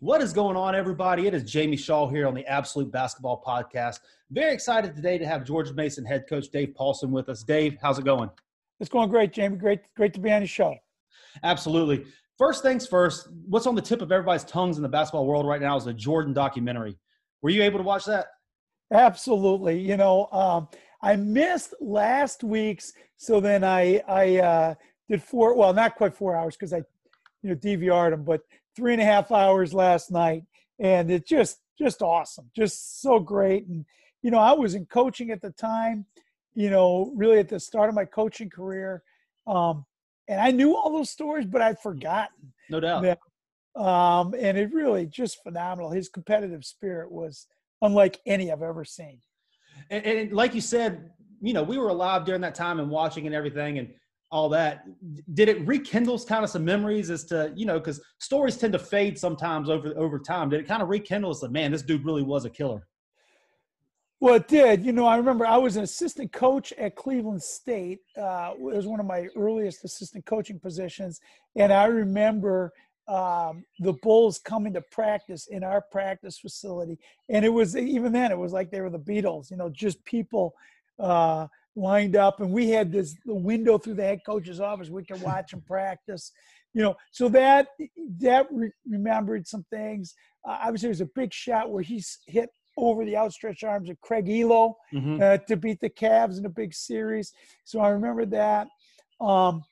What is going on, everybody? It is Jamie Shaw here on the Absolute Basketball Podcast. Very excited today to have George Mason head coach Dave Paulsen with us. Dave, how's it going? It's going great, Jamie. Great, great to be on the show. Absolutely. First things first, what's on the tip of everybody's tongues in the basketball world right now is the Jordan documentary. Were you able to watch that? Absolutely. You know, um, I missed last week's, so then I I uh, did four. Well, not quite four hours because I, you know, DVR'd them, but three and a half hours last night, and it's just just awesome, just so great. And you know, I was in coaching at the time, you know, really at the start of my coaching career, um, and I knew all those stories, but I'd forgotten. No doubt. Them. Um, and it really just phenomenal. His competitive spirit was unlike any I've ever seen. And, and, like you said, you know, we were alive during that time and watching and everything and all that. Did it rekindle kind of some memories as to, you know, because stories tend to fade sometimes over over time. Did it kind of rekindle us like, man, this dude really was a killer? Well, it did. You know, I remember I was an assistant coach at Cleveland State. Uh, it was one of my earliest assistant coaching positions. And I remember um, the Bulls coming to practice in our practice facility. And it was even then, it was like they were the Beatles, you know, just people uh, lined up. And we had this the window through the head coach's office. We could watch them practice, you know. So that that re- remembered some things. Uh, obviously, there was a big shot where he's hit over the outstretched arms of Craig Ehlo mm-hmm. uh, to beat the Cavs in a big series. So I remember that. Um,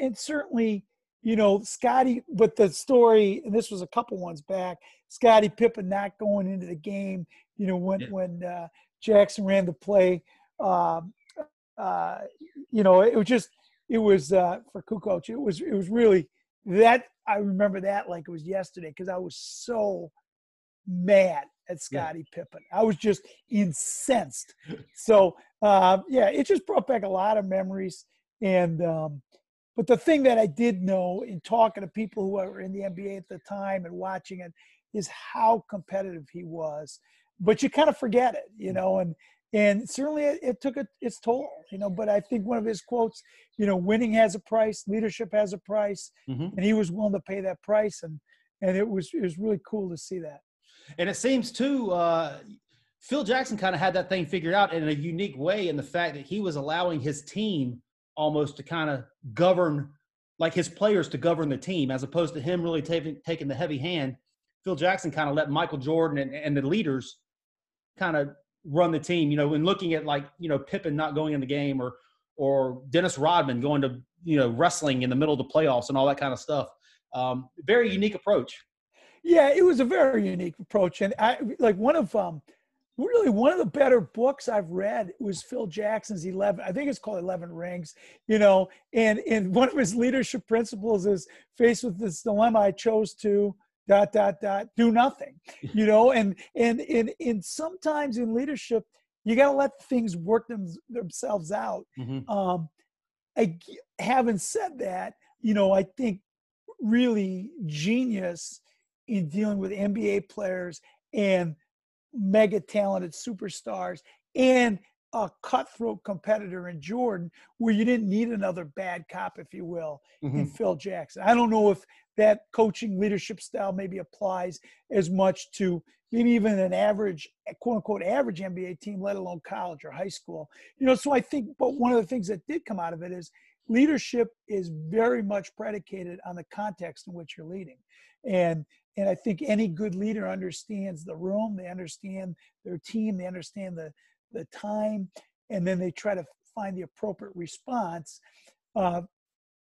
and certainly you know, Scottie but the story, and this was a couple ones back, Scottie Pippen not going into the game, you know, when, yeah. when uh, Jackson ran the play, um, uh, you know, it was just, it was uh, for Kukoc, it was, it was really that, I remember that like it was yesterday because I was so mad at Scottie yeah. Pippen. I was just incensed. so, uh, yeah, it just brought back a lot of memories. And, um, but the thing that I did know in talking to people who were in the NBA at the time and watching it is how competitive he was. But you kind of forget it, you know, and and certainly it, it took a, its toll, you know. But I think one of his quotes, you know, winning has a price, leadership has a price, mm-hmm. and he was willing to pay that price, and and it was it was really cool to see that. And it seems too, uh, Phil Jackson kind of had that thing figured out in a unique way in the fact that he was allowing his team almost to kind of govern like his players to govern the team as opposed to him really taking taking the heavy hand phil jackson kind of let michael jordan and, and the leaders kind of run the team you know when looking at like you know pippen not going in the game or or dennis rodman going to you know wrestling in the middle of the playoffs and all that kind of stuff. Um, very unique approach. Yeah it was a very unique approach. And i like one of um really one of the better books I've read was Phil Jackson's 11. I think it's called 11 Rings, you know, and, and one of his leadership principles is faced with this dilemma, I chose to dot, dot, dot, do nothing, you know, and, and, and, and sometimes in leadership, you got to let things work them, themselves out. Mm-hmm. Um, I, having said that, you know, I think really genius in dealing with NBA players and mega talented superstars and a cutthroat competitor in Jordan, where you didn't need another bad cop, if you will, mm-hmm. in Phil Jackson. I don't know if that coaching leadership style maybe applies as much to maybe even an average, quote unquote, average NBA team, let alone college or high school. You know, so I think, but one of the things that did come out of it is leadership is very much predicated on the context in which you're leading. And and I think any good leader understands the room, they understand their team, they understand the the time, and then they try to find the appropriate response. Uh,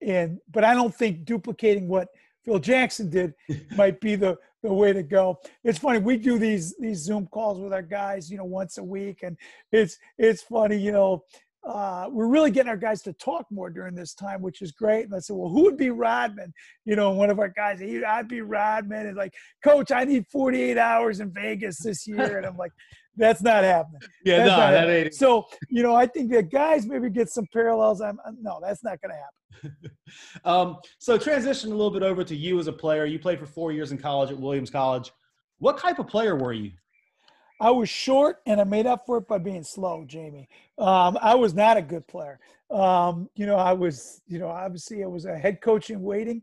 and but I don't think duplicating what Phil Jackson did might be the the way to go. It's funny we do these these Zoom calls with our guys, you know, once a week, and it's it's funny, you know uh, we're really getting our guys to talk more during this time, which is great. And I said, well, who would be Rodman? You know, one of our guys, he, I'd be Rodman. And like, coach, I need 48 hours in Vegas this year. And I'm like, that's not happening. Yeah, that's no, that ain't. So, you know, I think the guys maybe get some parallels. I'm no, that's not going to happen. um, so transition a little bit over to you as a player. You played for four years in college at Williams College. What type of player were you? I was short and I made up for it by being slow, Jamie. Um, I was not a good player. Um, you know, I was, you know, obviously I was a head coach in waiting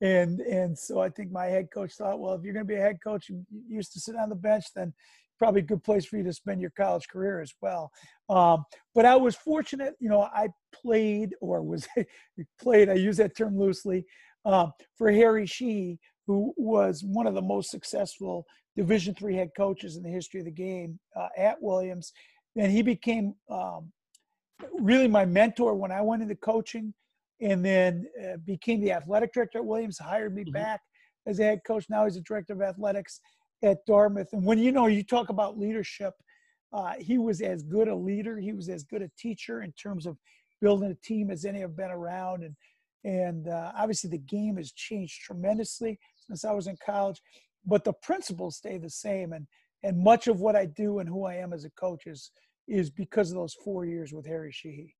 and and so I think my head coach thought, well, if you're going to be a head coach and used to sit on the bench, then probably a good place for you to spend your college career as well. Um, but I was fortunate, you know, I played or was played. I use that term loosely um, for Harry Sheehy, who was one of the most successful Division three head coaches in the history of the game uh, at Williams, and he became um, really my mentor when I went into coaching, and then uh, became the athletic director at Williams. Hired me mm-hmm. back as a head coach. Now he's a director of athletics at Dartmouth. And when you know you talk about leadership, uh, he was as good a leader. He was as good a teacher in terms of building a team as any have been around. And and uh, obviously the game has changed tremendously since I was in college, but the principles stay the same. And and much of what I do and who I am as a coach is is because of those four years with Harry Sheehy.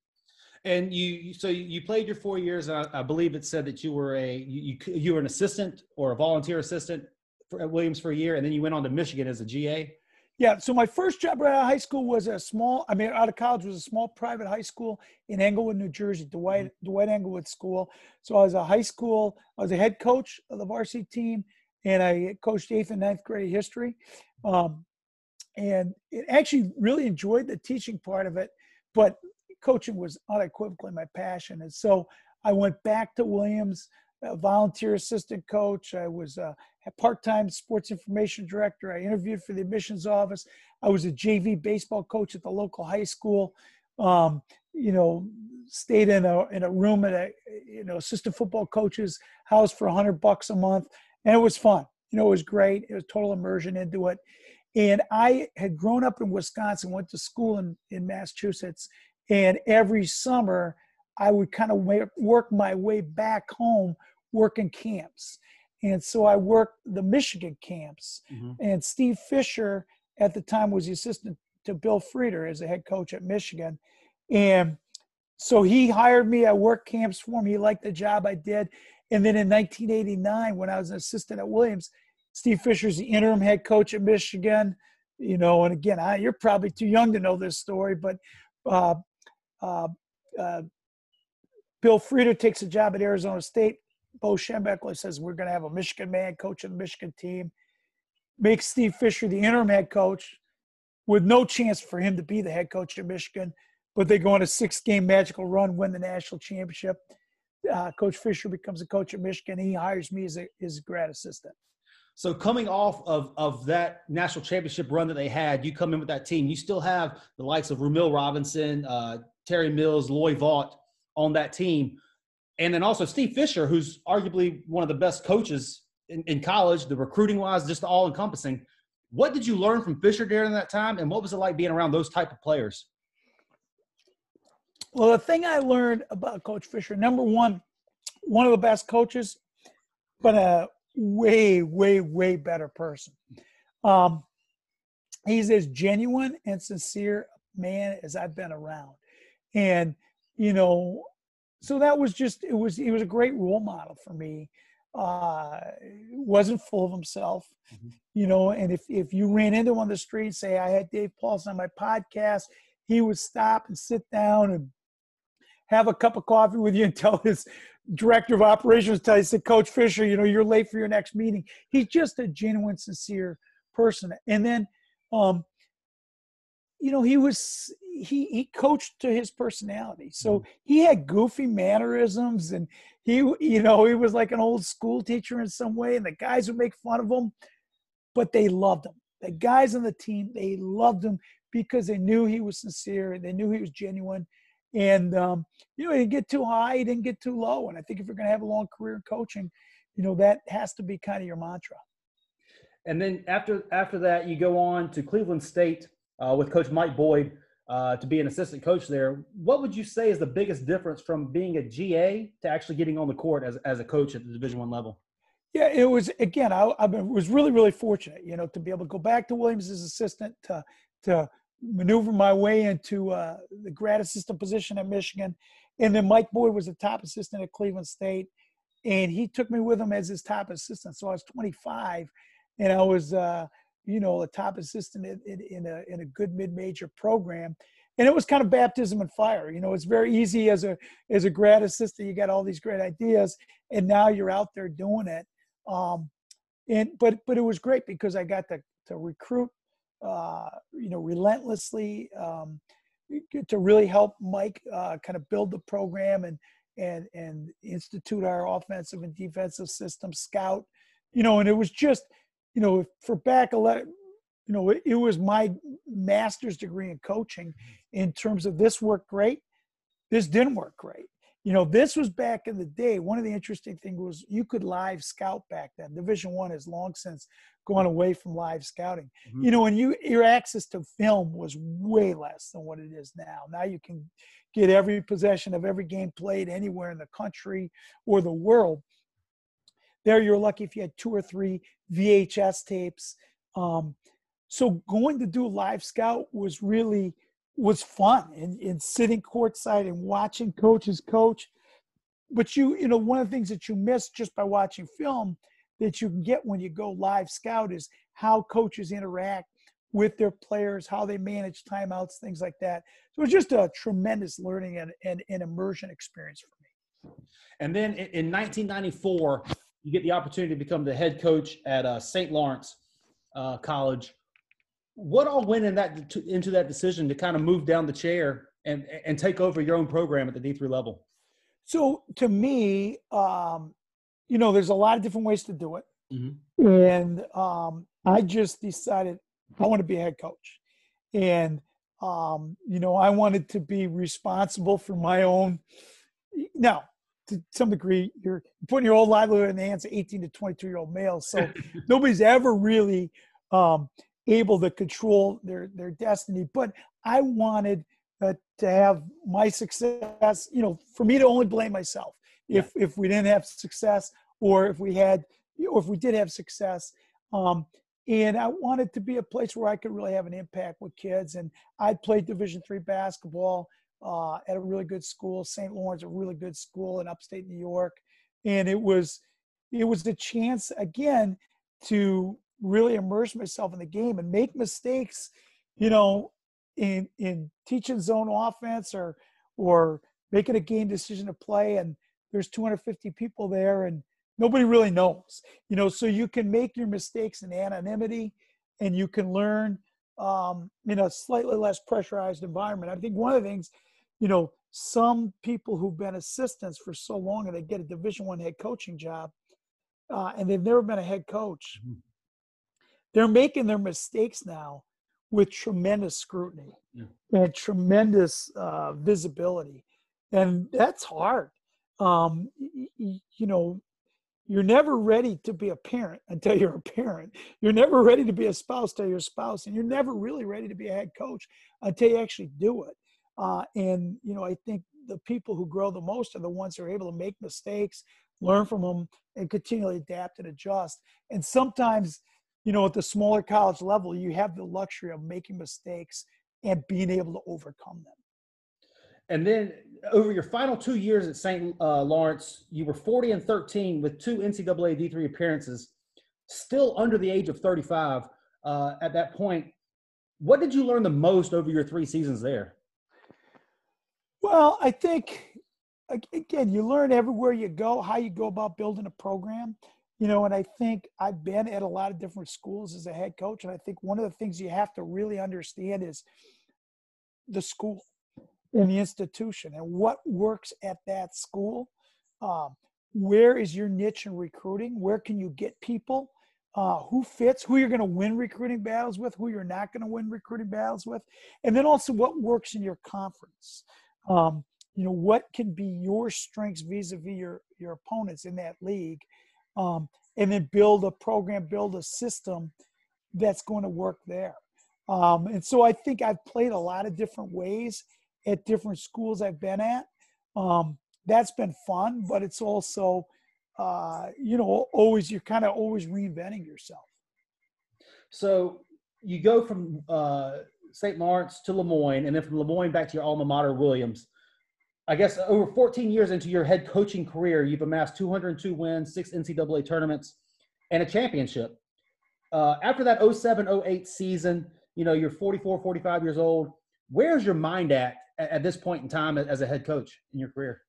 And you, so you played your four years. I, I believe it said that you were a you, you were an assistant or a volunteer assistant for, at Williams for a year, and then you went on to Michigan as a GA. Yeah. So my first job right out of high school was a small. I mean, out of college was a small private high school in Englewood, New Jersey, Dwight mm-hmm. Dwight Englewood School. So I was a high school. I was a head coach of the varsity team, and I coached eighth and ninth grade history. Um, and it actually really enjoyed the teaching part of it, but coaching was unequivocally my passion. And so I went back to Williams, volunteer assistant coach. I was a part-time sports information director. I interviewed for the admissions office. I was a JV baseball coach at the local high school. Um, you know, stayed in a in a room at a you know assistant football coach's house for a hundred bucks a month, and it was fun. You know, it was great. It was total immersion into it. And I had grown up in Wisconsin, went to school in, in Massachusetts, and every summer I would kind of work my way back home working camps. And so I worked the Michigan camps. Mm-hmm. And Steve Fisher at the time was the assistant to Bill Frieder as a head coach at Michigan. And so he hired me. I worked camps for him. He liked the job I did. And then in 1989, when I was an assistant at Williams, Steve Fisher's the interim head coach at Michigan. You know, and again, I, you're probably too young to know this story, but uh, uh, uh, Bill Frieder takes a job at Arizona State. Bo Schembechler says we're going to have a Michigan man coaching the Michigan team. Makes Steve Fisher the interim head coach, with no chance for him to be the head coach at Michigan. But they go on a six-game magical run, win the national championship. Uh, coach Fisher becomes a coach at Michigan. He hires me as a his grad assistant. So coming off of, of that national championship run that they had, you come in with that team. You still have the likes of Rumeal Robinson, uh, Terry Mills, Loy Vaught on that team, and then also Steve Fisher, who's arguably one of the best coaches in, in college, the recruiting wise, just all encompassing. What did you learn from Fisher during that time, and what was it like being around those type of players? Well, the thing I learned about Coach Fisher, number one, one of the best coaches, but a way, way, way better person. Um, he's as genuine and sincere man as I've been around. And, you know, so that was just, it was, he was a great role model for me. Uh, wasn't full of himself, mm-hmm. you know, and if, if you ran into him on the street, say, I had Dave Paulsen on my podcast, he would stop and sit down and have a cup of coffee with you and tell his director of operations tell you, said, Coach Fisher, you know, you're late for your next meeting. He's just a genuine, sincere person. And then, um, you know, he was he he coached to his personality. So mm-hmm. he had goofy mannerisms, and he you know he was like an old school teacher in some way. And the guys would make fun of him, but they loved him. The guys on the team they loved him because they knew he was sincere. and They knew he was genuine and um, you know, he didn't get too high, he didn't get too low. And I think if you're going to have a long career in coaching, you know, that has to be kind of your mantra. And then after after that, you go on to Cleveland State uh, with Coach Mike Boyd uh, to be an assistant coach there. What would you say is the biggest difference from being a GA to actually getting on the court as as a coach at the Division One level? Yeah, it was again. I, I was really really fortunate, you know, to be able to go back to Williams as assistant to to maneuver my way into uh, the grad assistant position at Michigan. And then Mike Boyd was the top assistant at Cleveland State. And he took me with him as his top assistant. So I was 25 and I was, uh, you know, a top assistant in, in, in, a, in a good mid major program. and it was kind of baptism and fire. You know, it's very easy as a as a grad assistant. You got all these great ideas, and now you're out there doing it. Um, and but but it was great because I got to to recruit, uh, you know, relentlessly um, to really help Mike uh, kind of build the program and and and institute our offensive and defensive system, scout, you know, and it was just, you know, for back eleven, you know, it, it was my master's degree in coaching in terms of this worked great, this didn't work great you know this was back in the day one of the interesting things was you could live scout back then. Division one has long since gone away from live scouting. Mm-hmm. you know and you your access to film was way less than what it is now. Now you can get every possession of every game played anywhere in the country or the world. There you're lucky if you had two or three vhs tapes. Um, so going to do live scout was really was fun and, and sitting courtside and watching coaches coach. But you, you know, one of the things that you miss just by watching film that you can get when you go live scout is how coaches interact with their players, how they manage timeouts, things like that. So it was just a tremendous learning and, and, and immersion experience for me. And then in 1994, you get the opportunity to become the head coach at uh, St. Lawrence uh, College what all went in that to, into that decision to kind of move down the chair and and take over your own program at the D3 level? So to me, um, you know, there's a lot of different ways to do it, mm-hmm. and um, I just decided I want to be a head coach, and um, you know, I wanted to be responsible for my own. Now, to some degree, you're putting your whole livelihood in the hands of 18 to 22 year old males, so nobody's ever really um, able to control their their destiny. But I wanted uh, to have my success. You know, for me to only blame myself if yeah. if we didn't have success, or if we had, or if we did have success. Um, and I wanted to be a place where I could really have an impact with kids. And I played Division three basketball uh, at a really good school, St. Lawrence, a really good school in upstate New York, and it was it was the chance again to really immerse myself in the game and make mistakes, you know, in in teaching zone offense or or making a game decision to play and there's 250 people there and nobody really knows you know so you can make your mistakes in anonymity and you can learn um, in a slightly less pressurized environment. I think one of the things you know some people who've been assistants for so long and they get a division one head coaching job uh, and they've never been a head coach mm-hmm they're making their mistakes now with tremendous scrutiny yeah. and tremendous uh, visibility. And that's hard. Um, you, you know you're never ready to be a parent until you're a parent. You're never ready to be a spouse until you're a spouse and you're never really ready to be a head coach until you actually do it. Uh, and you know i think the people who grow the most are the ones who are able to make mistakes learn from them and continually adapt and adjust. And sometimes you know, at the smaller college level, you have the luxury of making mistakes and being able to overcome them. And then over your final two years at St. Uh, Lawrence, you were 40 and 13 with two NCAA D3 appearances, still under the age of 35 uh, at that point. What did you learn the most over your three seasons there? Well, I think, again, you learn everywhere you go how you go about building a program you know, and I think I've been at a lot of different schools as a head coach. And I think one of the things you have to really understand is the school and the institution and what works at that school. Um, where is your niche in recruiting? Where can you get people? Uh, who fits, who you're going to win recruiting battles with, who you're not going to win recruiting battles with, and then also what works in your conference. Um, you know, what can be your strengths vis-a-vis your your opponents in that league, um, and then build a program, build a system that's going to work there. Um, and so I think I've played a lot of different ways at different schools I've been at. Um, that's been fun, but it's also, uh, you know, always you're kind of always reinventing yourself. So you go from uh, St. Lawrence to Le Moyne, and then from Le Moyne back to your alma mater, Williams. I guess over 14 years into your head coaching career, you've amassed 202 wins, six NCAA tournaments, and a championship. Uh, after that 07 08 season, you know, you're 44, 45 years old. Where's your mind at at this point in time as a head coach in your career?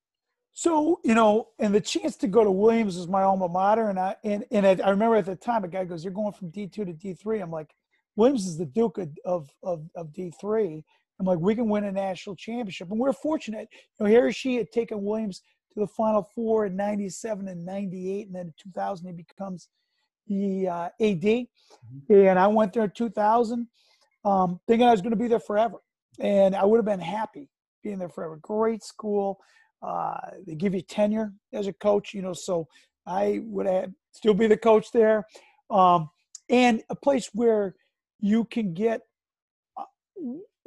So you know, and the chance to go to Williams is my alma mater, and I and and I remember at the time a guy goes, "You're going from D two to D 3 I'm like, Williams is the Duke of of of D three. I'm like, we can win a national championship, and we're fortunate. You know, Harry Sheehy had taken Williams to the Final Four in '97 and '98, and then in 2000 he becomes the uh, AD, mm-hmm. and I went there in 2000, um, thinking I was going to be there forever, and I would have been happy being there forever. Great school uh, they give you tenure as a coach, you know, so I would have still be the coach there. Um, and a place where you can get uh,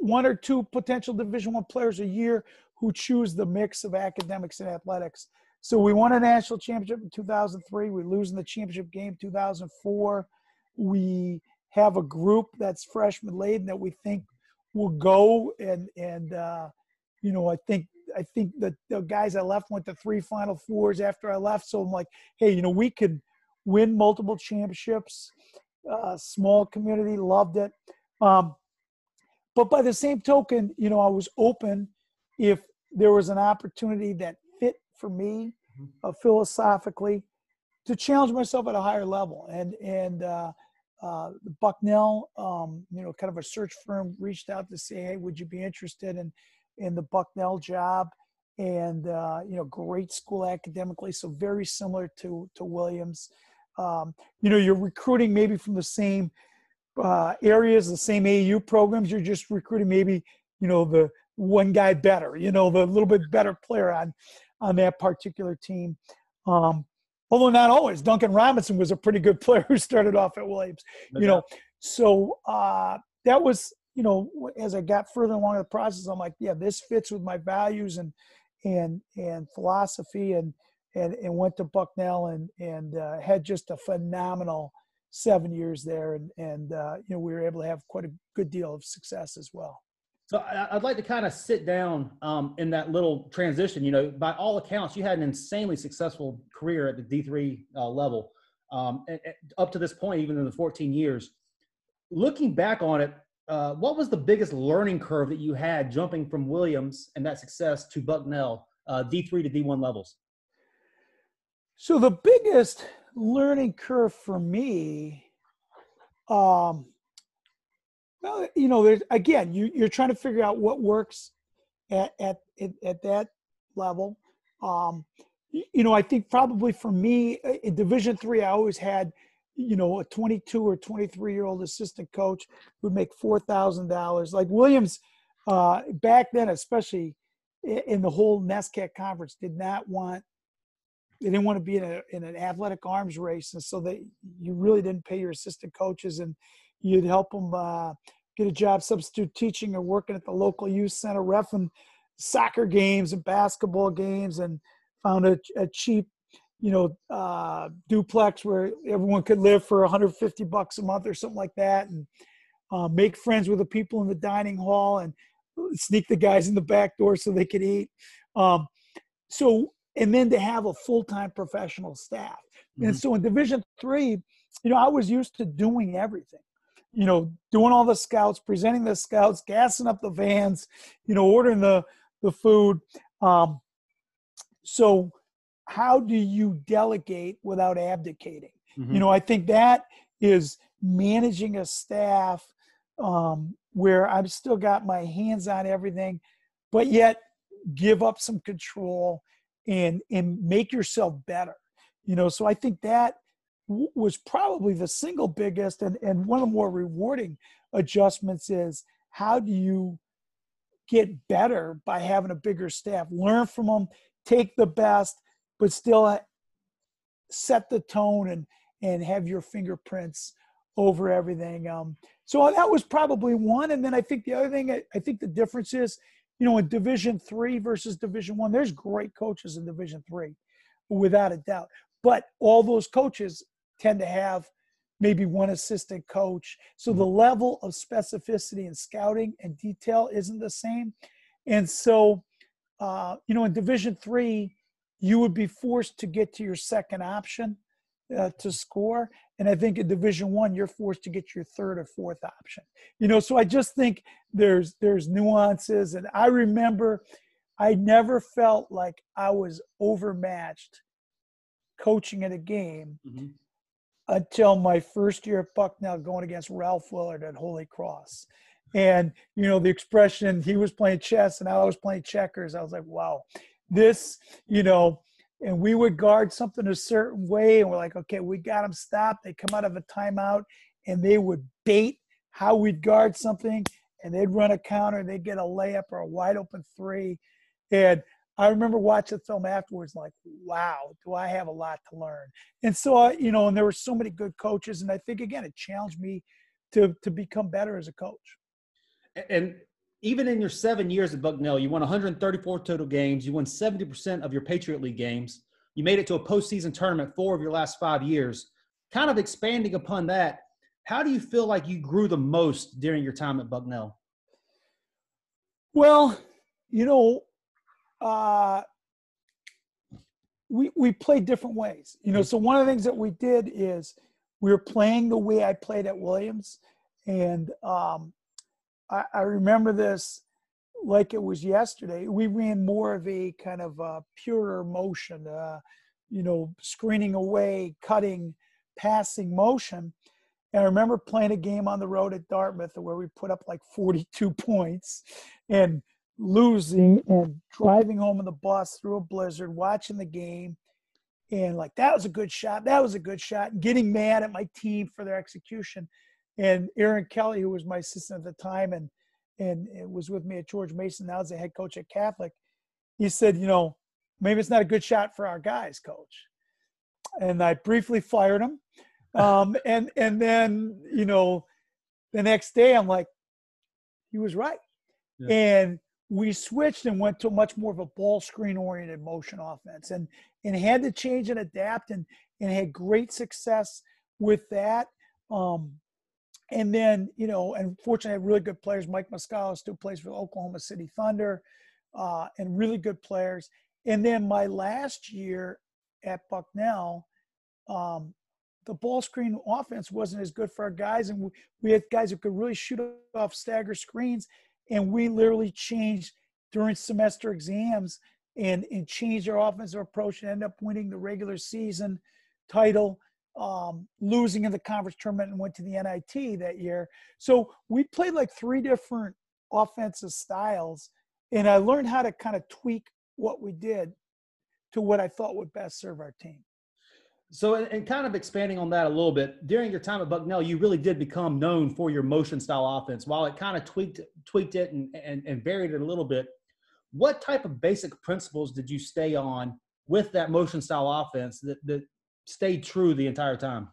one or two potential division one players a year who choose the mix of academics and athletics so we won a national championship in 2003 we lose in the championship game 2004 we have a group that's freshman laden that we think will go and and uh, you know i think I think that the guys I left went to three Final Fours after I left. So I'm like, hey, you know, we could win multiple championships. Uh, small community, loved it. Um, but by the same token, you know, I was open if there was an opportunity that fit for me mm-hmm. uh, philosophically to challenge myself at a higher level. And and uh, uh, Bucknell, um, you know, kind of a search firm reached out to say, hey, would you be interested in in the Bucknell job, and uh, you know, great school academically, so very similar to to Williams. Um, you know, you're recruiting maybe from the same uh, areas, the same AU programs. You're just recruiting maybe you know the one guy better, you know, the little bit better player on on that particular team. Um, although not always. Duncan Robinson was a pretty good player who started off at Williams. You know, so uh, that was you know, as I got further along the process, I'm like, yeah, this fits with my values and and and philosophy, and and and went to Bucknell and and uh, had just a phenomenal seven years there, and and uh, you know we were able to have quite a good deal of success as well. So I'd like to kind of sit down um, in that little transition. You know, by all accounts, you had an insanely successful career at the D three uh, level, um, and, and up to this point, even in the 14 years. Looking back on it, uh, what was the biggest learning curve that you had jumping from Williams and that success to Bucknell, uh, D3 to D1 levels? So the biggest learning curve for me, um, well, you know, again, you, you're trying to figure out what works at at at, at that level. Um, you know, I think probably for me in Division three, I always had you know, a 22 or 23 year old assistant coach would make $4,000. Like Williams, uh, back then, especially in the whole NESCAC conference, did not want, they didn't want to be in, a, in an athletic arms race. And so they, you really didn't pay your assistant coaches and you'd help them uh, get a job substitute teaching or working at the local youth center, refing soccer games and basketball games and found a, a cheap you know, uh, duplex where everyone could live for 150 bucks a month or something like that, and uh, make friends with the people in the dining hall and sneak the guys in the back door so they could eat. Um, so, and then to have a full-time professional staff. Mm-hmm. And so in Division Three, you know, I was used to doing everything. You know, doing all the scouts, presenting the scouts, gassing up the vans, you know, ordering the the food. Um, so how do you delegate without abdicating? Mm-hmm. You know, I think that is managing a staff um, where I've still got my hands on everything, but yet give up some control and and make yourself better. You know, so I think that w- was probably the single biggest and, and one of the more rewarding adjustments is how do you get better by having a bigger staff? Learn from them, take the best, but still uh, set the tone and and have your fingerprints over everything. Um, so that was probably one. And then I think the other thing I, I think the difference is, you know, in Division three versus Division one, there's great coaches in Division three, without a doubt. But all those coaches tend to have maybe one assistant coach. So the mm-hmm. level of specificity and scouting and detail isn't the same. And so, uh, you know, in Division three, you would be forced to get to your second option uh, to score. And I think in Division One, you're forced to get your third or fourth option. You know, so I just think there's there's nuances. And I remember, I never felt like I was overmatched coaching in a game mm-hmm. until my first year at Bucknell going against Ralph Willard at Holy Cross. And you know the expression he was playing chess and I was playing checkers. I was like, wow, this, you know, and we would guard something a certain way, and we're like, okay, we got them stopped. They come out of a timeout, and they would bait how we'd guard something, and they'd run a counter, they'd get a layup or a wide open three, and I remember watching the film afterwards, like, wow, do I have a lot to learn? And so, I, you know, and there were so many good coaches, and I think again, it challenged me to to become better as a coach. And even in your seven years at Bucknell, you won 134 total games. You won 70% of your Patriot League games. You made it to a postseason tournament four of your last five years. Kind of expanding upon that, how do you feel like you grew the most during your time at Bucknell? Well, you know, uh, we we played different ways. You know, so one of the things that we did is we were playing the way I played at Williams, and um, I, I remember this like it was yesterday. We ran more of a kind of a purer motion, uh, you know, screening away, cutting, passing motion. And I remember playing a game on the road at Dartmouth where we put up like 42 points and losing and driving home in the bus through a blizzard, watching the game. And like, that was a good shot. That was a good shot. And getting mad at my team for their execution. And Aaron Kelly, who was my assistant at the time and and it was with me at George Mason, now as the head coach at Catholic, he said, you know, maybe it's not a good shot for our guys, coach. And I briefly fired him. Um, and and then, you know, the next day I'm like, he was right. Yeah. And we switched and went to much more of a ball screen oriented motion offense and and had to change and adapt and and had great success with that. Um, and then, you know, and fortunately, I have really good players. Mike Muscala still plays for Oklahoma City Thunder, uh, and really good players. And then my last year at Bucknell, um, the ball screen offense wasn't as good for our guys, and we, we had guys who could really shoot off stagger screens. And we literally changed during semester exams and and changed our offensive approach and ended up winning the regular season title um, losing in the conference tournament and went to the NIT that year. So we played like three different offensive styles, and I learned how to kind of tweak what we did to what I thought would best serve our team. So, and kind of expanding on that a little bit, during your time at Bucknell, you really did become known for your motion style offense. While it kind of tweaked tweaked it and, and, and varied it a little bit, what type of basic principles did you stay on with that motion style offense that, that stayed true the entire time?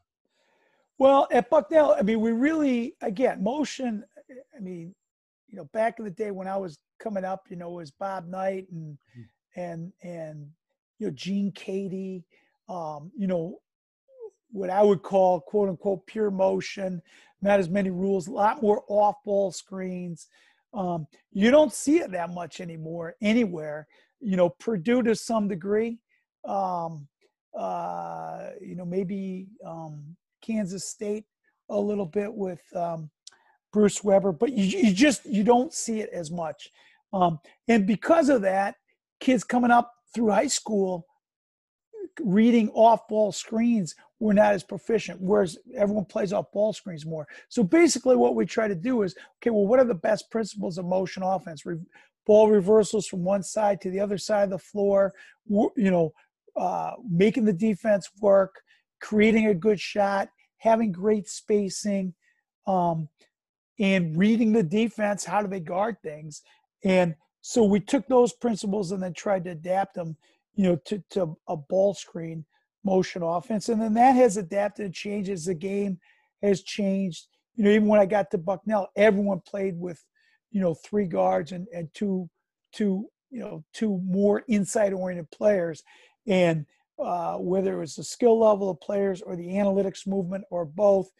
Well, at Bucknell, I mean, we really, again, motion, I mean, you know, back in the day when I was coming up, you know, was Bob Knight and, mm-hmm. and, and, you know, Gene Keady, um, you know, what I would call quote unquote pure motion, not as many rules, a lot more off ball screens. Um, you don't see it that much anymore anywhere. You know, Purdue to some degree. Um, uh, you know, maybe um, Kansas State a little bit with um, Bruce Weber, but you, you just you don't see it as much. Um, and because of that, kids coming up through high school reading off ball screens were not as proficient, whereas everyone plays off ball screens more. So basically, what we try to do is okay, well, what are the best principles of motion offense? Re- ball reversals from one side to the other side of the floor, you know, uh, making the defense work, creating a good shot, having great spacing, um, and reading the defense. How do they guard things? And so we took those principles and then tried to adapt them, you know, to, to a ball screen motion offense. And then that has adapted and changed as the game has changed. You know, even when I got to Bucknell, everyone played with, you know, three guards and, and two, two, you know, two more inside oriented players and uh, whether it was the skill level of players or the analytics movement or both,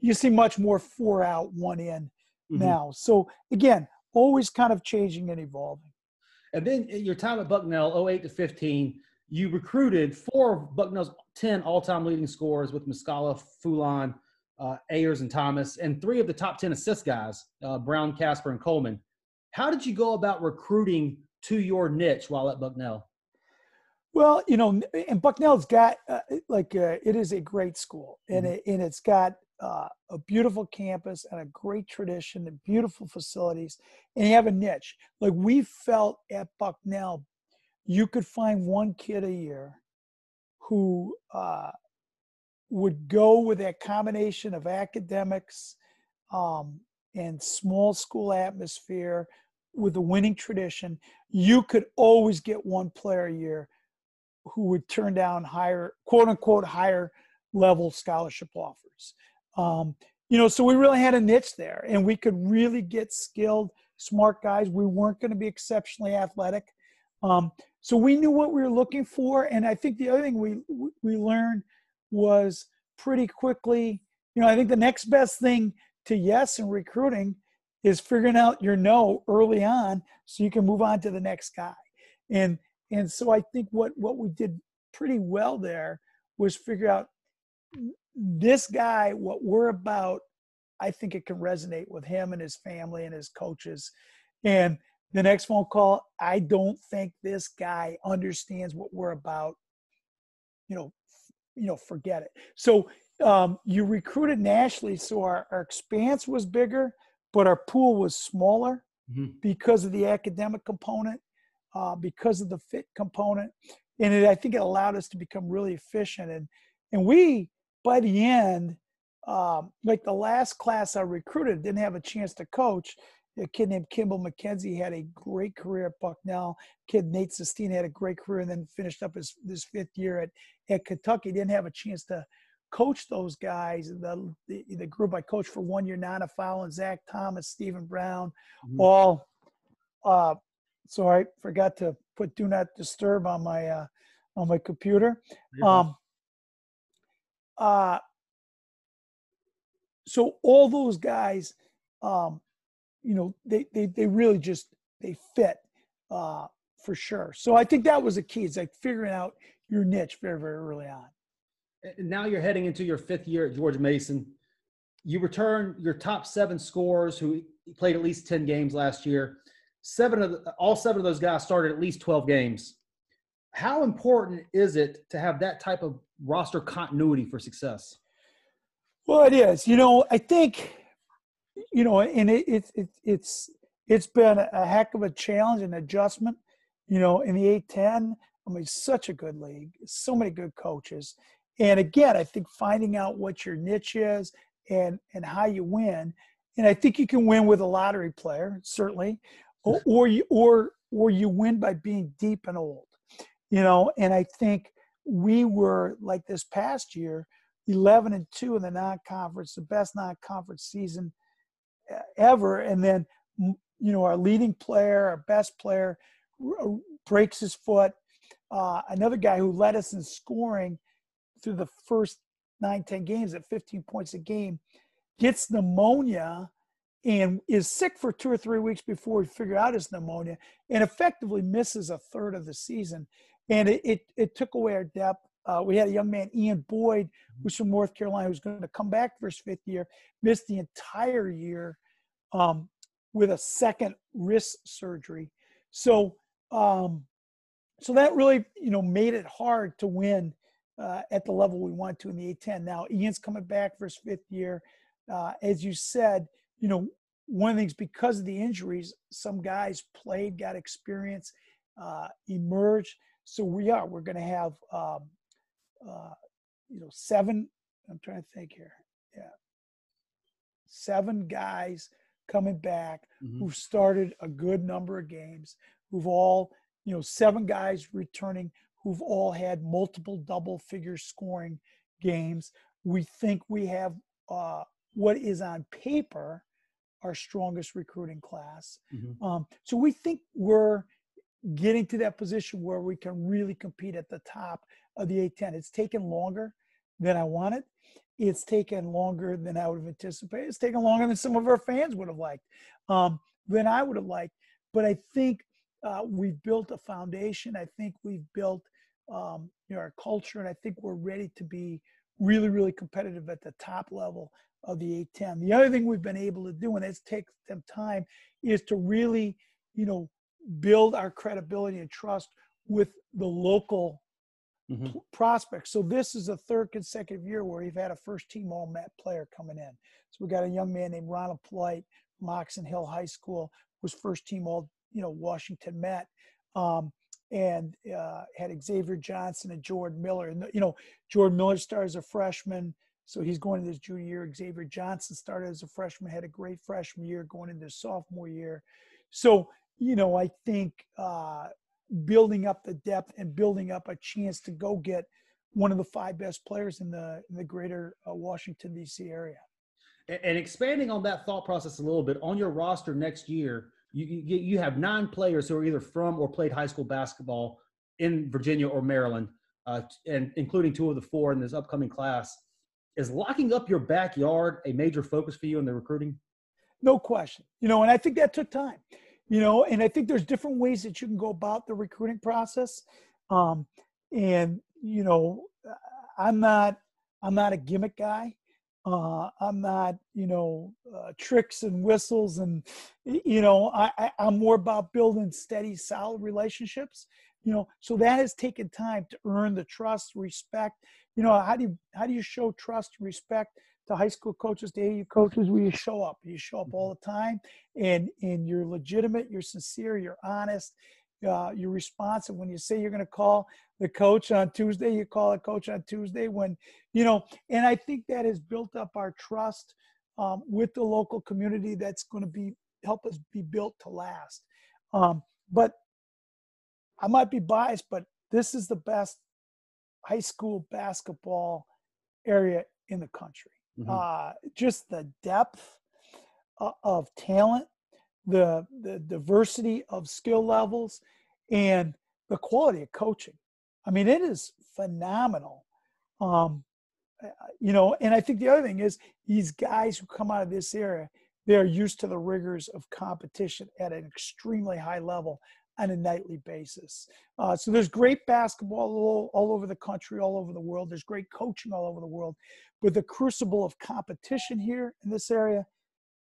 you see much more four out, one in mm-hmm. now. So again, always kind of changing and evolving. And then your time at Bucknell, 08 to 15, you recruited four of Bucknell's 10 all time leading scorers with Muscala, Foulland, uh, Ayers, and Thomas, and three of the top 10 assist guys, uh, Brown, Casper, and Coleman. How did you go about recruiting to your niche while at Bucknell? Well, you know, and Bucknell's got uh, like uh, it is a great school, and mm-hmm. it, and it's got uh, a beautiful campus and a great tradition and beautiful facilities, and you have a niche. Like we felt at Bucknell, you could find one kid a year who uh, would go with that combination of academics um, and small school atmosphere with a winning tradition. You could always get one player a year who would turn down higher, quote unquote, higher level scholarship offers. Um, you know, so we really had a niche there, and we could really get skilled, smart guys. We weren't going to be exceptionally athletic, um, so we knew what we were looking for. And I think the other thing we we learned was pretty quickly. You know, I think the next best thing to yes in recruiting is figuring out your no early on, so you can move on to the next guy. And and so I think what what we did pretty well there was figure out this guy, what we're about. I think it can resonate with him and his family and his coaches. And the next phone call, I don't think this guy understands what we're about. You know, you know, forget it. So um, you recruited nationally, so our, our expanse was bigger, but our pool was smaller mm-hmm. because of the academic component uh, because of the fit component. And it, I think it allowed us to become really efficient. And, and we, by the end, um, like the last class I recruited, didn't have a chance to coach. A kid named Kimbal Mackenzie had a great career at Bucknell. Kid Nate Sestina had a great career and then finished up his, his fifth year at, at Kentucky. Didn't have a chance to coach those guys. The, the, the group I coached for one year, Nana Fowle, Zach Thomas, Stephen Brown, mm-hmm. all uh, so I forgot to put do not disturb on my uh, on my computer. Um, uh, so all those guys, um, you know, they, they they really just they fit uh, for sure. So I think that was the key. It's like figuring out your niche very very early on. And now you're heading into your fifth year at George Mason. You return your top seven scores who played at least ten games last year seven of the, all seven of those guys started at least 12 games. How important is it to have that type of roster continuity for success? Well, it is. You know, I think, you know, and it, it, it it's it's been a heck of a challenge and adjustment. You know, in the A10, I mean, such a good league, so many good coaches, and again, I think finding out what your niche is and and how you win. And I think you can win with a lottery player, certainly or, or you or or you win by being deep and old you know? And i think we were like this past year 11 and 2 in the non-conference the best non-conference season ever. And then you know our leading player our best player breaks his foot. Uh, another guy who led us in scoring through the first nine ten games at 15 points a game gets pneumonia and is sick for two or three weeks before we figure out his pneumonia and effectively misses a third of the season. And it, it, it took away our depth. Uh, we had a young man, Ian Boyd, who's from North Carolina, who's going to come back for his fifth year, missed the entire year um, with a second wrist surgery. So, um, so that really, you know, made it hard to win uh, at the level we want to in the A10. Now, Ian's coming back for his fifth year. Uh, as you said, you know, one of the things because of the injuries, some guys played, got experience, uh, emerged. So we are. We're going to have, um, uh, you know, seven. I'm trying to think here. Yeah, seven guys coming back mm-hmm. who've started a good number of games. Who've all, you know, seven guys returning who've all had multiple double figure scoring games. We think we have uh, what is on paper our strongest recruiting class. Mm-hmm. Um, so we think we're getting to that position where we can really compete at the top of the A10. It's taken longer than I wanted. It's taken longer than I would have anticipated. It's taken longer than some of our fans would have liked, um, than I would have liked. But I think uh, we've built a foundation. I think we've built um, you know, our culture, and I think we're ready to be really, really competitive at the top level of the A10. The other thing we've been able to do, and it's taken them time, is to really, you know, build our credibility and trust with the local mm-hmm. prospects. So this is a third consecutive year where we've had a first team all Met player coming in. So we got a young man named Ronald Polite from Oxon Hill High School, was first team all, you know, Washington Met. Um, and uh, had Xavier Johnson and Jordan Miller. And, you know, Jordan Miller started as a freshman, so he's going into his junior year. Xavier Johnson started as a freshman, had a great freshman year, going into his sophomore year. So, you know, I think uh, building up the depth and building up a chance to go get one of the five best players in the in the greater uh, Washington D.C. area. And expanding on that thought process a little bit, on your roster next year, you you, you have nine players who are either from or played high school basketball in Virginia or Maryland, uh, and including two of the four in this upcoming class. Is locking up your backyard a major focus for you in the recruiting? No question. You know, and I think that took time you know and i think there's different ways that you can go about the recruiting process um, and you know i'm not i'm not a gimmick guy uh, i'm not you know uh, tricks and whistles and you know I, I i'm more about building steady solid relationships you know so that has taken time to earn the trust respect you know how do you how do you show trust respect to high school coaches, to AU coaches, where you show up. You show up all the time, and and you're legitimate, you're sincere, you're honest, uh, you're responsive. When you say you're going to call the coach on Tuesday, you call a coach on Tuesday. When you know, and I think that has built up our trust um, with the local community. That's going to be help us be built to last. Um, but I might be biased, but this is the best high school basketball area in the country mm-hmm. uh, just the depth of talent, the the diversity of skill levels, and the quality of coaching. I mean, it is phenomenal. Um, uh, you know, and I think the other thing is these guys who come out of this area, they're used to the rigors of competition at an extremely high level on a nightly basis. Uh, so there's great basketball all, all, over the country, all over the world. There's great coaching all over the world. But the crucible of competition here in this area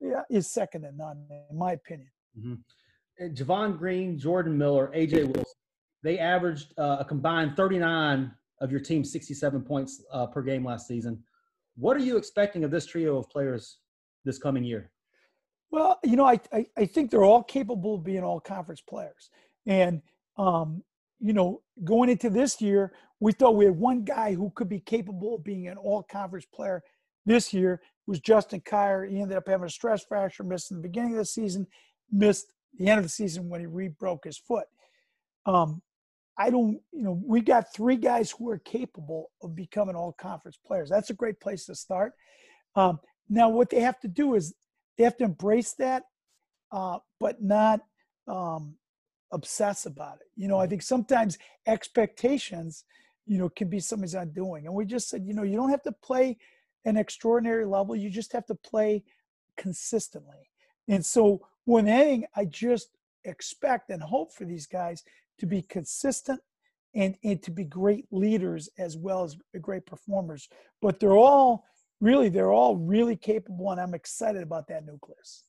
yeah, is second to none, in my opinion. Mm-hmm. Javon Greene, Jordan Miller, AJ Wilson, they averaged uh, a combined 39 of your team's 67 points uh, per game last season. What are you expecting of this trio of players this coming year? Well, you know, I, I, I think they're all capable of being all conference players. And, um, you know, going into this year, we thought we had one guy who could be capable of being an all conference player this year was Justin Kier. He ended up having a stress fracture, missed the beginning of the season, missed the end of the season when he re-broke his foot. Um, I don't, you know, we got three guys who are capable of becoming all conference players. That's a great place to start. Um, now, what they have to do is they have to embrace that, uh, but not um, obsess about it. You know, I think sometimes expectations, you know, can be somebody's undoing. And we just said, you know, you don't have to play an extraordinary level. You just have to play consistently. And so when anything, I just expect and hope for these guys to be consistent and, and to be great leaders as well as great performers. But they're all really, they're all really capable, and I'm excited about that nucleus.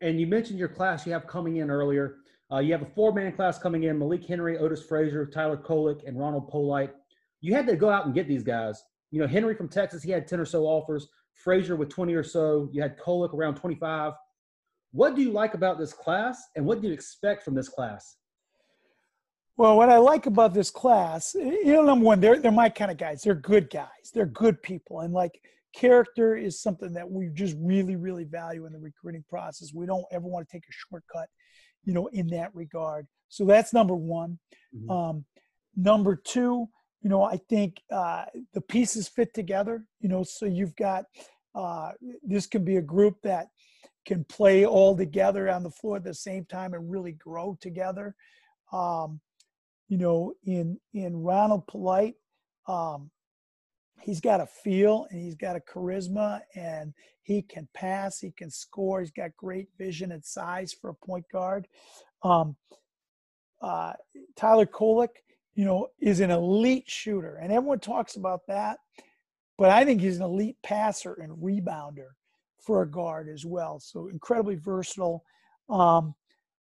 And you mentioned your class you have coming in earlier. Uh, you have a four-man class coming in: Malik Henry, Otis Frazier, Tyler Kolek and Ronald Polite. You had to go out and get these guys. You know, Henry from Texas, he had ten or so offers. Frazier with twenty or so. You had Kolek around twenty-five. What do you like about this class, and what do you expect from this class? Well, what I like about this class, you know, number one, they're they're my kind of guys. They're good guys. They're good people, and like character is something that we just really, really value in the recruiting process. We don't ever want to take a shortcut, you know, in that regard. So that's number one. Mm-hmm. Um, number two, you know, I think uh, the pieces fit together. You know, so you've got uh, this can be a group that can play all together on the floor at the same time and really grow together. Um, you know, in in Ronald Polite, um, he's got a feel and he's got a charisma and he can pass, he can score, he's got great vision and size for a point guard. Um, uh, Tyler Kolek, you know, is an elite shooter, and everyone talks about that. But I think he's an elite passer and rebounder for a guard as well. So incredibly versatile. Um,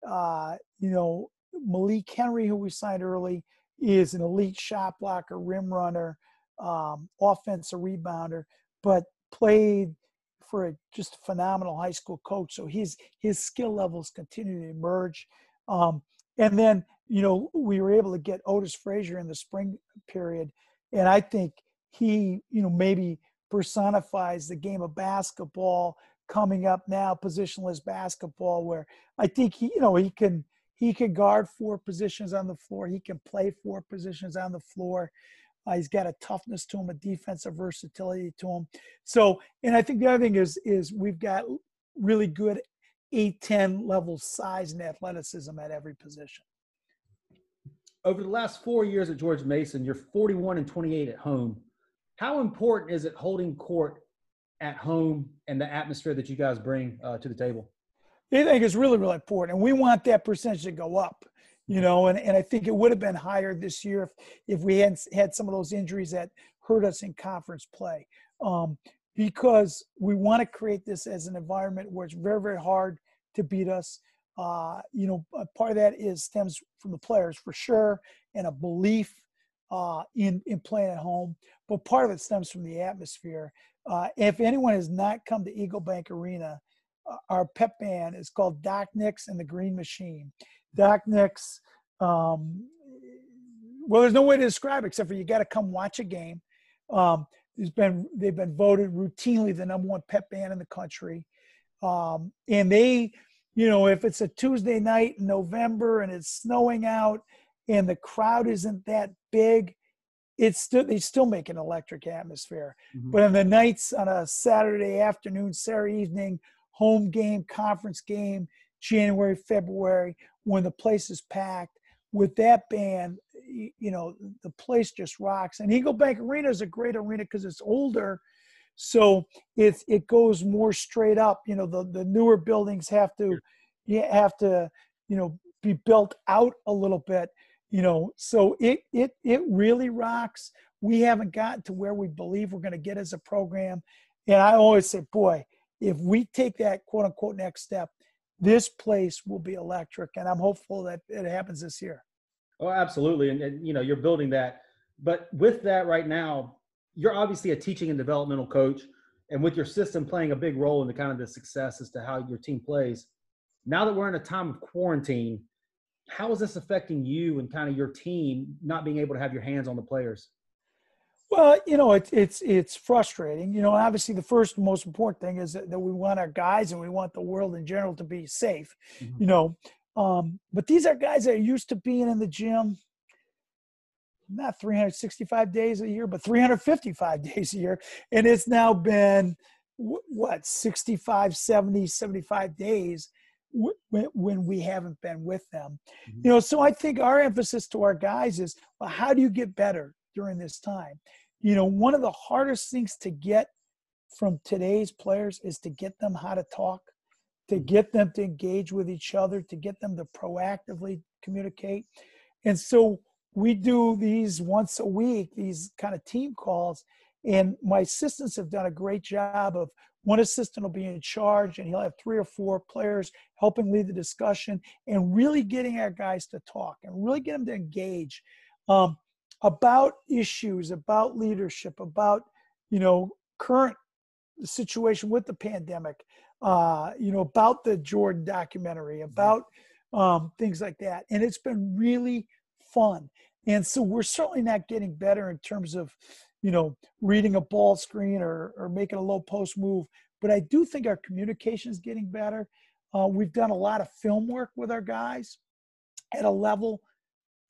uh, you know, Malik Henry, who we signed early, is an elite shot blocker, rim runner, um, offensive rebounder, but played for a just a phenomenal high school coach. So his his skill levels continue to emerge. Um, and then you know we were able to get Otis Frazier in the spring period, and I think he you know maybe personifies the game of basketball coming up now, positionless basketball, where I think he you know he can he can guard four positions on the floor. He can play four positions on the floor. Uh, he's got a toughness to him, a defensive versatility to him. So, and I think the other thing is is we've got really good A10 level size and athleticism at every position. Over the last four years at George Mason, you're 41 and 28 at home. How important is it holding court at home and the atmosphere that you guys bring uh, to the table? I think it's really, really important. And we want that percentage to go up you know, and, and I think it would have been higher this year if, if we hadn't had some of those injuries that hurt us in conference play. Um, because we want to create this as an environment where it's very, very hard to beat us. Uh, you know, part of that is stems from the players for sure, and a belief uh, in in playing at home. But part of it stems from the atmosphere. Uh, if anyone has not come to Eagle Bank Arena, uh, our pep band is called Doc Nix and the Green Machine. Doc Nix. Um, well, there's no way to describe it except for you got to come watch a game. Um, there's been they've been voted routinely the number one pep band in the country, um, and they, you know, if it's a Tuesday night in November and it's snowing out and the crowd isn't that big, it's still they still make an electric atmosphere. Mm-hmm. But on the nights on a Saturday afternoon, Saturday evening, home game, conference game, January, February, when the place is packed with that band, you know, the place just rocks. And Eagle Bank Arena is a great arena because it's older. So it it goes more straight up. You know, the, the newer buildings have to you have to, you know, be built out a little bit, you know. So it it it really rocks. We haven't gotten to where we believe we're going to get as a program. And I always say, boy, if we take that quote unquote next step, this place will be electric, and I'm hopeful that it happens this year. Oh, absolutely, and, and you know you're building that. But with that right now, you're obviously a teaching and developmental coach, and with your system playing a big role in the kind of the success as to how your team plays. Now that we're in a time of quarantine, how is this affecting you and kind of your team not being able to have your hands on the players? Well, you know, it's it's it's frustrating. You know, obviously the first most important thing is that, that we want our guys and we want the world in general to be safe. Mm-hmm. You know, um, but these are guys that are used to being in the gym not 365 days a year, but 355 days a year. And it's now been what 65, 70, 75 days when, we haven't been with them. Mm-hmm. You know, so I think our emphasis to our guys is, well, how do you get better during this time? You know, one of the hardest things to get from today's players is to get them how to talk, to mm-hmm. get them to engage with each other, to get them to proactively communicate. And so we do these once a week, these kind of team calls. And my assistants have done a great job of one assistant will be in charge and he'll have three or four players helping lead the discussion and really getting our guys to talk and really get them to engage. Um, about issues, about leadership, about you know current situation with the pandemic, uh, you know about the Jordan documentary, mm-hmm. about um, things like that, and it's been really fun. And so we're certainly not getting better in terms of you know reading a ball screen or or making a low post move, but I do think our communication is getting better. Uh, we've done a lot of film work with our guys at a level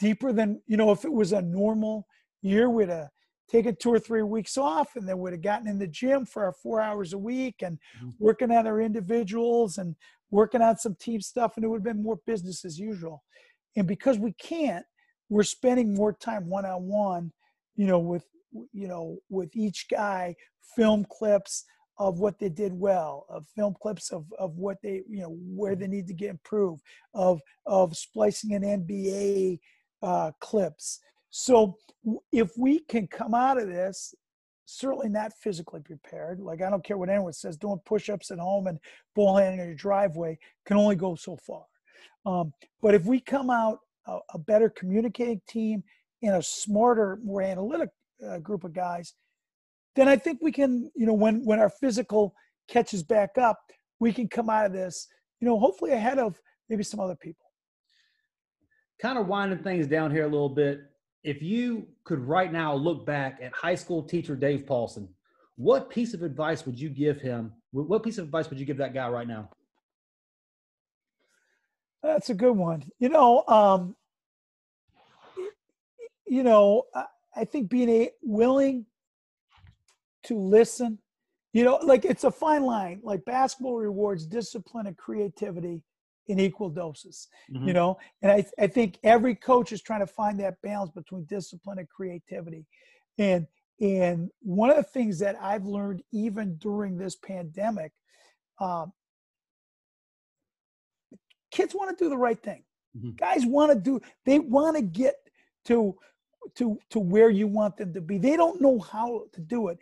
deeper than you know if it was a normal year we'd have taken two or three weeks off and then we'd have gotten in the gym for our four hours a week and mm-hmm. working on our individuals and working on some team stuff and it would have been more business as usual and because we can't we're spending more time one-on-one you know with you know with each guy film clips of what they did well, of film clips of, of what they, you know, where they need to get improved, of of splicing an NBA uh, clips so if we can come out of this certainly not physically prepared. Like I don't care what anyone says, doing push-ups at home and ball handling in your driveway can only go so far. Um, but if we come out a, a, better communicating team and a smarter, more analytic uh, group of guys, then I think we can, you know, when when our physical catches back up, we can come out of this, you know, hopefully ahead of maybe some other people. Kind of winding things down here a little bit if you could right now look back at high school teacher Dave Paulsen, what piece of advice would you give him? What piece of advice would you give that guy right now? That's a good one. You know, um, you know, I think being a, willing to listen, you know, like it's a fine line. Like basketball rewards discipline and creativity, in equal doses mm-hmm. you know? And I, I think every coach is trying to find that balance between discipline and creativity. And and one of the things that i've learned even during this pandemic um, kids want to do the right thing. Mm-hmm. guys want to do they want to get to to to where you want them to be. They don't know how to do it.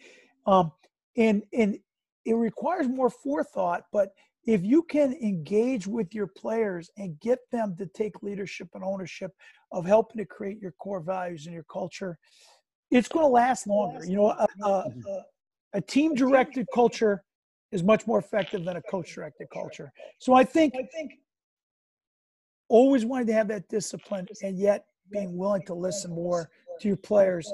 Um, and and it requires more forethought but if you can engage with your players and get them to take leadership and ownership of helping to create your core values and your culture, it's going to last longer. You know, a, mm-hmm. a, a team directed culture is much more effective than a coach directed culture. So I think, I think always wanting to have that discipline and yet being willing to listen more to your players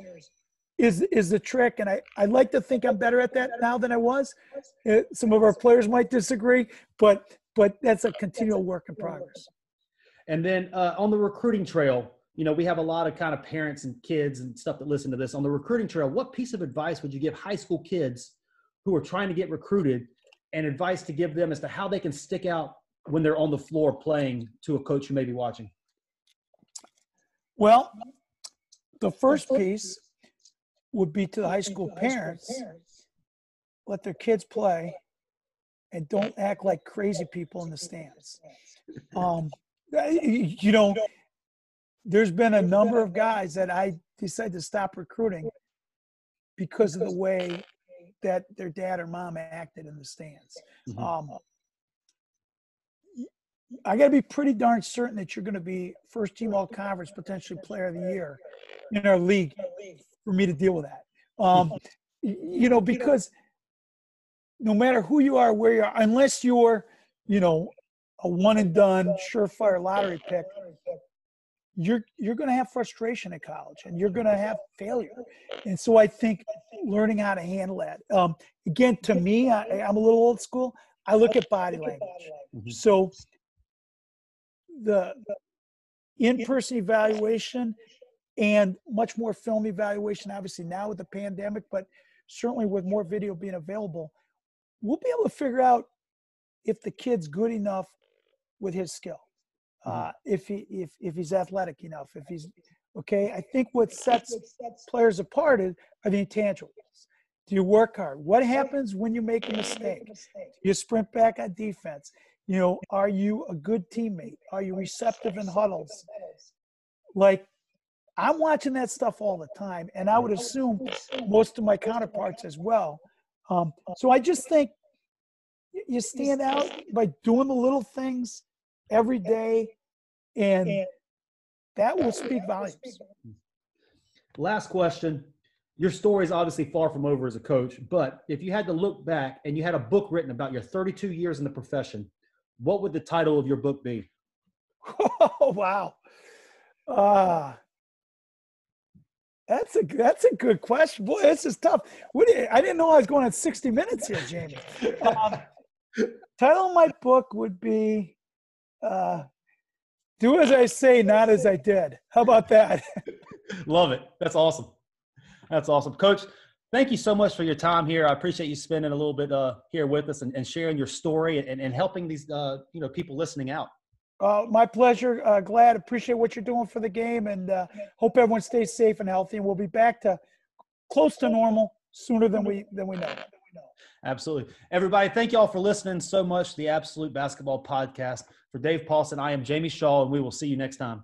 is is the trick and I, I like to think i'm better at that now than i was. Uh, some of our players might disagree but but that's a continual work in progress. And then uh, on the recruiting trail you know we have a lot of kind of parents and kids and stuff that listen to this. On the recruiting trail what piece of advice would you give high school kids who are trying to get recruited and advice to give them as to how they can stick out when they're on the floor playing to a coach who may be watching? Well the first piece would be to the high school parents let their kids play and don't act like crazy people in the stands. Um, you know, there's been a number of guys that I decided to stop recruiting because of the way that their dad or mom acted in the stands. Mm-hmm. Um, I got to be pretty darn certain that you're going to be first team all conference, potentially player of the year in our league for me to deal with that. Um, you know, because no matter who you are, where you are, unless you're, you know, a one and done surefire lottery pick, you're you're going to have frustration at college, and you're going to have failure. And so I think learning how to handle that. Um, again, to me, I, I'm a little old school. I look at body language. Mm-hmm. So the in-person evaluation and much more film evaluation, obviously now with the pandemic, but certainly with more video being available, we'll be able to figure out if the kid's good enough with his skill, mm-hmm. uh, if he if if he's athletic enough, if he's okay. I think what sets players apart is, are the intangibles. Do you work hard? What happens when you make a mistake? You sprint back on defense? You know, are you a good teammate? Are you receptive in huddles? Like I'm watching that stuff all the time, and I would assume most of my counterparts as well. Um, so I just think you stand out by doing the little things every day, and that will speak volumes. Last question. Your story is obviously far from over as a coach, but if you had to look back and you had a book written about your 32 years in the profession, what would the title of your book be? Oh, wow. Uh, that's a that's a good question. Boy, this is tough. What I didn't know I was going at 60 minutes here, Jamie. Um, title of my book would be uh, "Do as I say, not as I did." How about that? Love it. That's awesome. That's awesome, Coach. Thank you so much for your time here. I appreciate you spending a little bit uh, here with us and, and sharing your story and, and helping these uh, you know people listening out. Uh, my pleasure. Uh, glad, appreciate what you're doing for the game, and uh, hope everyone stays safe and healthy. And we'll be back to close to normal sooner than we than we know. Absolutely, everybody. Thank you all for listening so much to the Absolute Basketball Podcast. For Dave Paulsen. I am Jamie Shaw, and we will see you next time.